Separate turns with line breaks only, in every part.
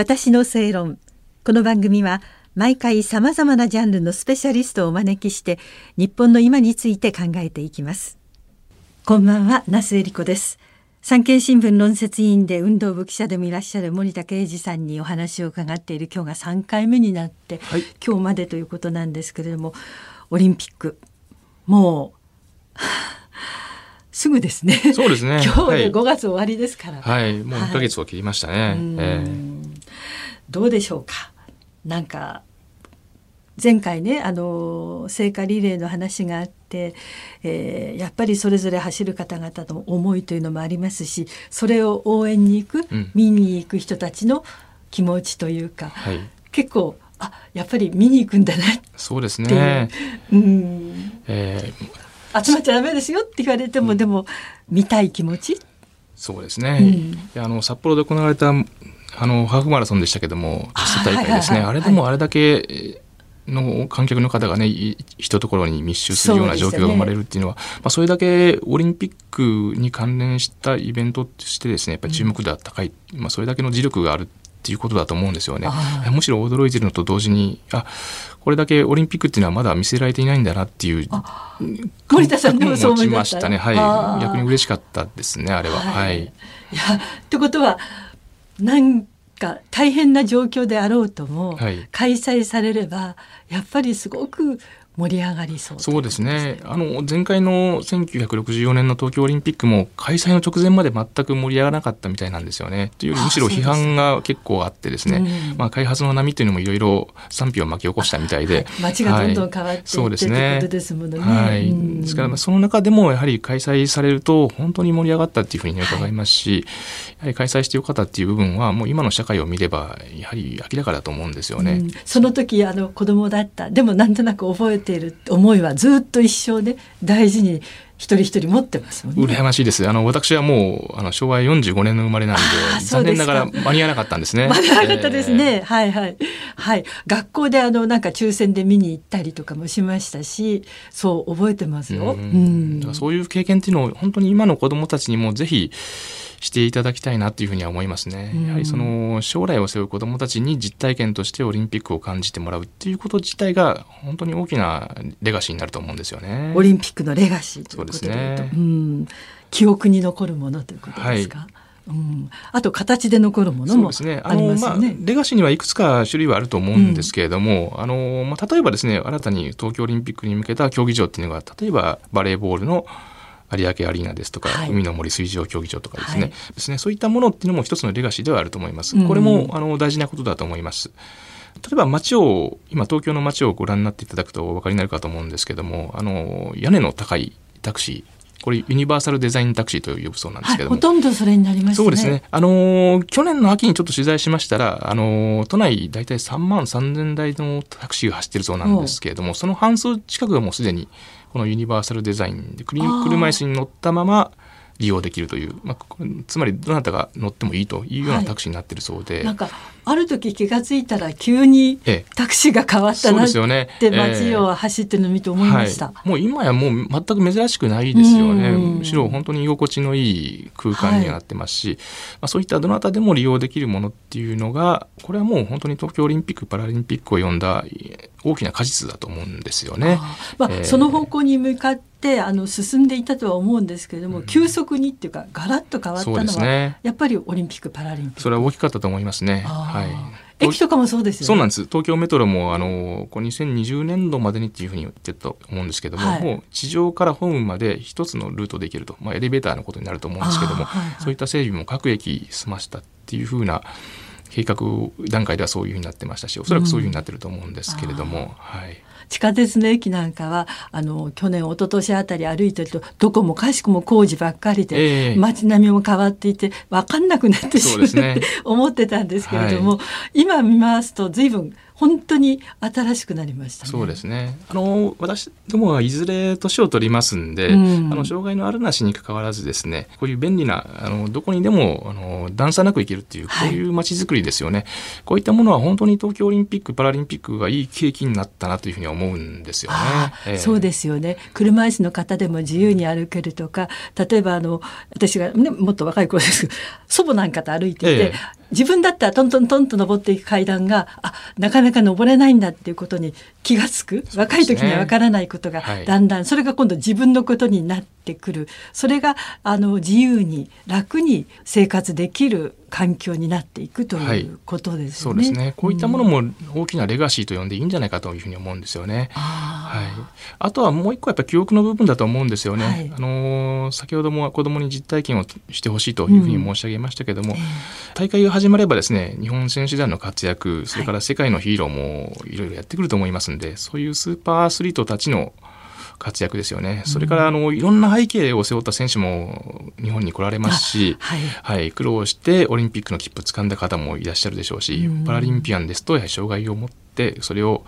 私の正論。この番組は毎回さまざまなジャンルのスペシャリストをお招きして日本の今について考えていきます。こんばんは那須恵理子です。産経新聞論説委員で運動部記者でもいらっしゃる森田圭司さんにお話を伺っている今日が3回目になって、はい、今日までということなんですけれどもオリンピック。もう すぐですね。
そうですね。
今日で5月終わりですから。
はい、はい、もう1ヶ月を切りましたね。はい、えー、
どうでしょうか？なんか前回ねあの聖火リレーの話があって、えー、やっぱりそれぞれ走る方々の思いというのもありますしそれを応援に行く、うん、見に行く人たちの気持ちというか、はい、結構あやっぱり見に行くんだな
そうですね。うん、
えー。集まっちゃダメですよって言われても、うん、でも見たい気持ち？
そうですね、うん、あの札幌で行われたあのハーフマラソンでしたけどもテスト大会ですね、あれでもあれだけの観客の方がね一ところに密集するような状況が生まれるっていうのはそ、ね、まあ、それだけオリンピックに関連したイベントとしてですねやっぱり注目度が高い、うん、まあ、それだけの磁力があるっていうことだと思うんですよね。むしろ驚いてるのと同時にあこれだけオリンピックっていうのはまだ見せられていないんだなっていう
森田さんも
そう思いましたね。はい、逆に嬉しかったですねあれは。はい。はい、いや
ってことはなんか大変な状況であろうとも、はい、開催されればやっぱりすごく盛り上がりそう
そうですね。あの前回の1964年の東京オリンピックも開催の直前まで全く盛り上がらなかったみたいなんですよね。というよりむしろ批判が結構あってですね、うん、まあ、開発の波というのもいろいろ賛否を巻き起こしたみたいで、
街がどんどん変わっていって、はい、そうですねことですものね。
はい、ですからその中でもやはり開催されると本当に盛り上がったっていうふうに伺いますし、やはり開催してよかったっていう部分はもう今の社会を見ればやはり明らかだと思うんですよね。うん、
その時あの子供だった。でもなんとなく覚えている思いはずっと一生で大事に一人一人持ってますもん
ね。羨ましいです。あの私はもうあの昭和45年の生まれなんで残念ながら間に合わなかったんですね。
間に合わなかったですね。えー、はいはいはい。学校であのなんか抽選で見に行ったりとかもしましたし、そう覚えてますよ。うん、
うん、そういう経験っていうのを本当に今の子どもたちにもぜひしていただきたいなというふうには思いますね。やはりその将来を背負う子どもたちに実体験としてオリンピックを感じてもらうっていうこと自体が本当に大きなレガシーになると思うんですよね。
オリンピックのレガシーということでそうですね。うん、記憶に残るものということですか？はいうん、あと形で残るものもありますね。あのまあ、
レガシーにはいくつか種類はあると思うんですけれども、うん、あのまあ、例えばですね新たに東京オリンピックに向けた競技場っていうのが例えばバレーボールの有明アリーナですとか、はい、海の森水上競技場とかですねはい、ですねそういったものっていうのも一つのレガシーではあると思います。これも、あの大事なことだと思います。例えば街を今東京の街をご覧になっていただくとお分かりになるかと思うんですけどもあの屋根の高いタクシーこれユニバーサルデザインタクシーと呼ぶそうなんですけども、
はい、ほとんどそれになりますね。
そうですね。あの去年の秋にちょっと取材しましたら、あの都内大体3万3000台のタクシーが走ってるそうなんですけれども、その半数近くがもうすでにこのユニバーサルデザインで車椅子に乗ったまま利用できるという、まあ、つまりどなたが乗ってもいいというようなタクシーになってるそうで、は
い、なんかある時気が付いたら急にタクシーが変わったなって街を走ってるの見て思いました、
はい、もう今やもう全く珍しくないですよね。むしろ本当に居心地のいい空間になってますし、はい、まあ、そういったどなたでも利用できるものっていうのがこれはもう本当に東京オリンピック・パラリンピックを呼んだ大きな果実だと思うんですよね。
まあ、えー、その方向に向かってあの進んでいたとは思うんですけれども、うん、急速にっていうかガラッと変わったのは、ね、やっぱりオリンピック・パラリンピック。
それは大きかったと思いますね。はい
駅とかもそうですよ、ね、
そうなんです。東京メトロも、あの、こう2020年度までにっていうふうに言ってたと思うんですけども、はい、もう地上からホームまで一つのルートで行けると、まあ、エレベーターのことになると思うんですけども、はいはい、そういった整備も各駅済ましたっていうふうな計画段階ではそういうふうになってましたし、おそらくそういうふうになってると思うんですけれども、うん、はい。
地下鉄の駅なんかはあの去年一昨年あたり歩いてるとどこもかしくも工事ばっかりで、えー、街並みも変わっていて分かんなくなってしまうって 思ってたんですけれども、はい、今見ますと随分本当に新しくなりました、
ね、そうですね。あの私どもはいずれ年を取りますんで、うん、あの障害のあるなしに関わらずですね、こういう便利なあのどこにでもあの段差なく行けるっていうこういう街づくりですよね、はい、こういったものは本当に東京オリンピックパラリンピックがいい契機になったなというふうに思うんですよね。
えー、そうですよね。車椅子の方でも自由に歩けるとか、例えばあの私がねもっと若い頃ですけど、祖母なんかと歩いていて。えー自分だったらトントントンと登っていく階段があなかなか登れないんだっていうことに気が付く、ね、若い時にはわからないことがだんだん、はい、それが今度自分のことになってくる。それがあの自由に楽に生活できる環境になっていくということですね、はい、そうですね。
こういったものも大きなレガシーと呼んでいいんじゃないかというふうに思うんですよね。はい、あとはもう一個やっぱり記憶の部分だと思うんですよね。はい、あの先ほども子どもに実体験をしてほしいというふうに申し上げましたけども、うんえ。ー、大会が始まればですね日本選手団の活躍それから世界のヒーローもいろいろやってくると思いますんで、そういうスーパーアスリートたちの活躍ですよね。それからあのいろんな背景を背負った選手も日本に来られますし、はい、はい、苦労してオリンピックの切符掴んだ方もいらっしゃるでしょうし、パラリンピアンですとやはり障害を持ってそれを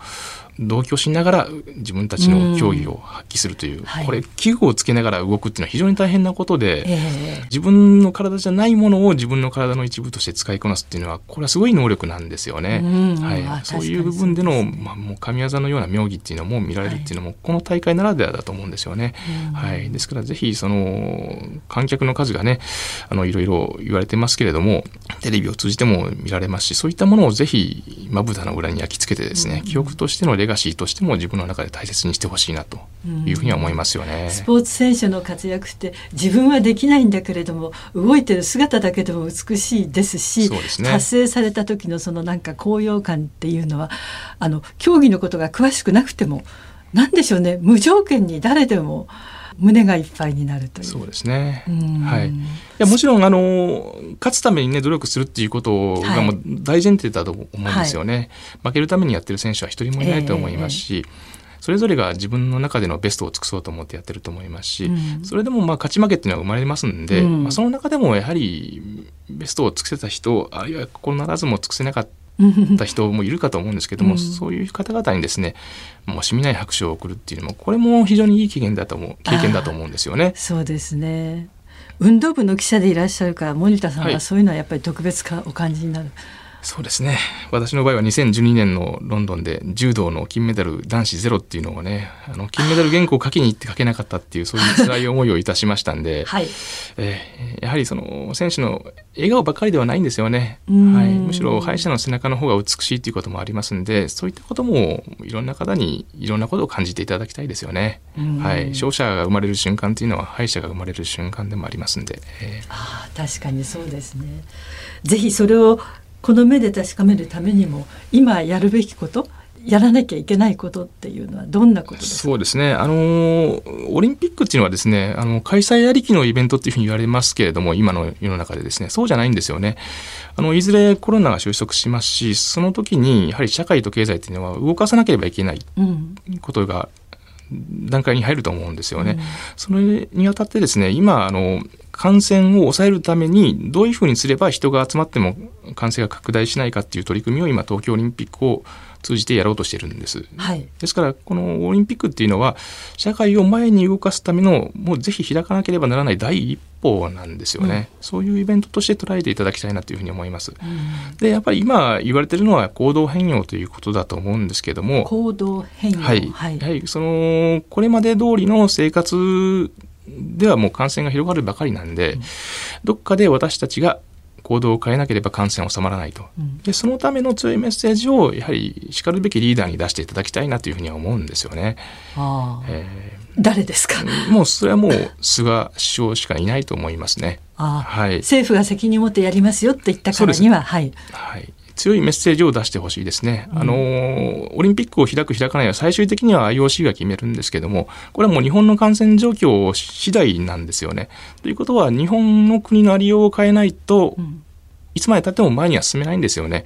同居しながら自分たちの競技を発揮するという、はい、これ器具をつけながら動くっていうのは非常に大変なことで、えー、自分の体じゃないものを自分の体の一部として使いこなすっていうのはこれはすごい能力なんですよね。はい、そういう部分での、まあ、もう神業のような妙技っていうのも見られるっていうのも、はい、この大会ならではだと思うんですよね。はい、ですからぜひその観客の数がねあのいろいろ言われてますけれどもテレビを通じても見られますしそういったものをぜひまぶたの裏に焼き付けてですね、記憶としてのレガシーとしても自分の中で大切にしてほしいなというふうには思いますよね、
スポーツ選手の活躍って自分はできないんだけれども動いてる姿だけでも美しいですし、ね、達成された時のそのなんか高揚感っていうのはあの競技のことが詳しくなくても何でしょうね。無条件に誰でも胸がいっぱいになるという。
そうですね。はい。いやもちろんあの勝つためにね努力するっていうことがもう大前提だと思うんですよね。はい、負けるためにやってる選手は一人もいないと思いますし。えーそれぞれが自分の中でのベストを尽くそうと思ってやってると思いますし、うん、それでもまあ勝ち負けっていうのは生まれますんで、うん、まあ、その中でもやはりベストを尽くせた人あるいは心ならずも尽くせなかったた人もいるかと思うんですけども、うん、そういう方々にですねもう惜しみない拍手を送るっていうのもこれも非常にいい経験だと思う経験だと思うんですよね。
そうですね。運動部の記者でいらっしゃるから森田さんはそういうのはやっぱり特別かお感じになる。はい
そうですね。私の場合は2012年のロンドンで柔道の金メダル男子ゼロっていうのをねあの金メダル原稿を書きに行って書けなかったっていうそういう辛い思いをいたしましたんで、はい。えー、やはりその選手の笑顔ばっかりではないんですよね、はい、むしろ敗者の背中の方が美しいということもありますんでそういったこともいろんな方にいろんなことを感じていただきたいですよね、はい、勝者が生まれる瞬間というのは敗者が生まれる瞬間でもありますんで、
えー、あ確かにそうですね。ぜひそれをこの目で確かめるためにも今やるべきことやらなきゃいけないことっていうのはどんなことです
か？そうですね。あのオリンピックっていうのはですねあの開催ありきのイベントっていうふうに言われますけれども今の世の中でですねそうじゃないんですよね。あのいずれコロナが収束しますしその時にやはり社会と経済っていうのは動かさなければいけないことが段階に入ると思うんですよね。うん、それにあたってですね今あの感染を抑えるためにどういうふうにすれば人が集まっても感染が拡大しないかっていう取り組みを今東京オリンピックを通じてやろうとしてるんです。はい、ですからこのオリンピックっていうのは社会を前に動かすためのもうぜひ開かなければならない第一歩なんですよね、うん、そういうイベントとして捉えていただきたいなというふうに思います。うん、でやっぱり今言われてるのは行動変容ということだと思うんですけども
行動変容。
はい、はい、はい、そのこれまで通りの生活ではもう感染が広がるばかりなんで、うん、どっかで私たちが行動を変えなければ感染収まらないと、うん、でそのための強いメッセージをやはりしかるべきリーダーに出していただきたいなというふうには思うんですよね。
えー、誰ですか？
もうそれはもう菅首相しかいないと思いますね。
はい、政府が責任を持ってやりますよって言ったからには、はい、
はい、強いメッセージを出してほしいですね、うん、あのオリンピックを開く開かないは最終的には IOC が決めるんですけどもこれはもう日本の感染状況次第なんですよね。ということは日本の国のありようを変えないと、うん、いつまでたっても前には進めないんですよね。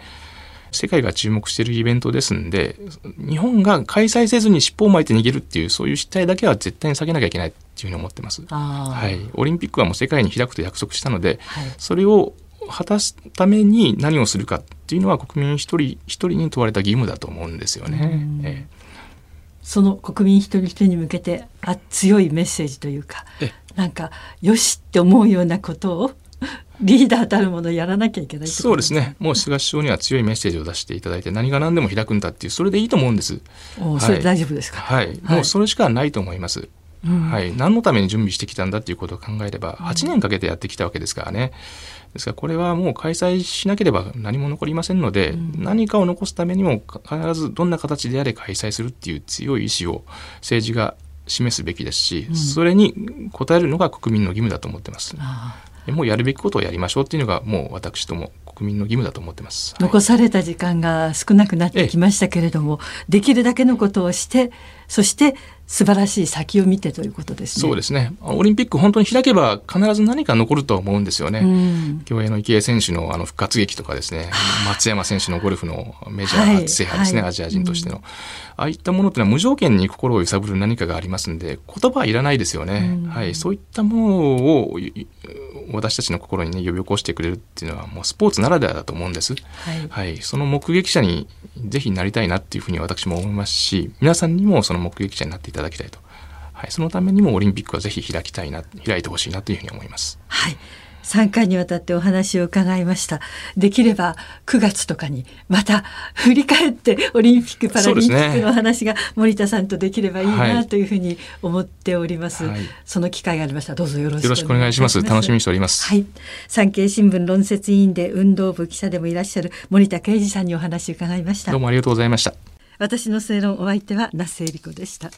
世界が注目しているイベントですんで日本が開催せずに尻尾を巻いて逃げるっていうそういう失態だけは絶対に避けなきゃいけないっていうふうに思ってます。はい、オリンピックはもう世界に開くと約束したので、はい、それを果たすために何をするかっていうのは国民一人一人に問われた義務だと思うんですよね。ええ、
その国民一人一人に向けてあ強いメッセージというかなんかよしって思うようなことを リーダーたるものやらなきゃいけない
そうですね。もう菅首相には強いメッセージを出していただいて、何が何でも開くんだっていう、それでいいと思うんです。
おそれ大丈夫ですか、
はい、はい。もうそれしかないと思います。うん、はい、何のために準備してきたんだっていうことを考えれば8年かけてやってきたわけですからね。ですからこれはもう開催しなければ何も残りませんので、うん、何かを残すためにも必ずどんな形であれ開催するっていう強い意志を政治が示すべきですし、うん、それに応えるのが国民の義務だと思ってます。もうやるべきことをやりましょうっていうのがもう私ども国民の義務だと思ってます。
残された時間が少なくなってきましたけれども、できるだけのことをしてそして素晴らしい先を見てということですね。
そうですね。オリンピック本当に開けば必ず何か残ると思うんですよね。うん、競泳の池江選手のあの復活劇とかですね、松山選手のゴルフのメジャー初制覇ですね、はいはい、アジア人としての、うん、ああいったものっていうのは無条件に心を揺さぶる何かがありますんで、言葉はいらないですよね。うん、はい。そういったものを私たちの心にね、呼び起こしてくれるっていうのはもうスポーツならではだと思うんです。はい。はい、その目撃者にぜひなりたいなっていうふうに私も思いますし、皆さんにもその目撃者になっていただきたいと。はい、そのためにもオリンピックはぜひ開きたいな、開いてほしいなというふうに思います。
はい。3回にわたってお話を伺いました。できれば9月とかにまた振り返ってオリンピック・パラリンピックの話が森田さんとできればいいなというふうに思っております、はい、その機会がありました。どうぞよろしくお願いします。
楽しみにしております。
はい。産経新聞論説委員で運動部記者でもいらっしゃる森田圭司さんにお話を伺いました。
どうもありがとうございました。
私の正論お相手は那須恵理子でした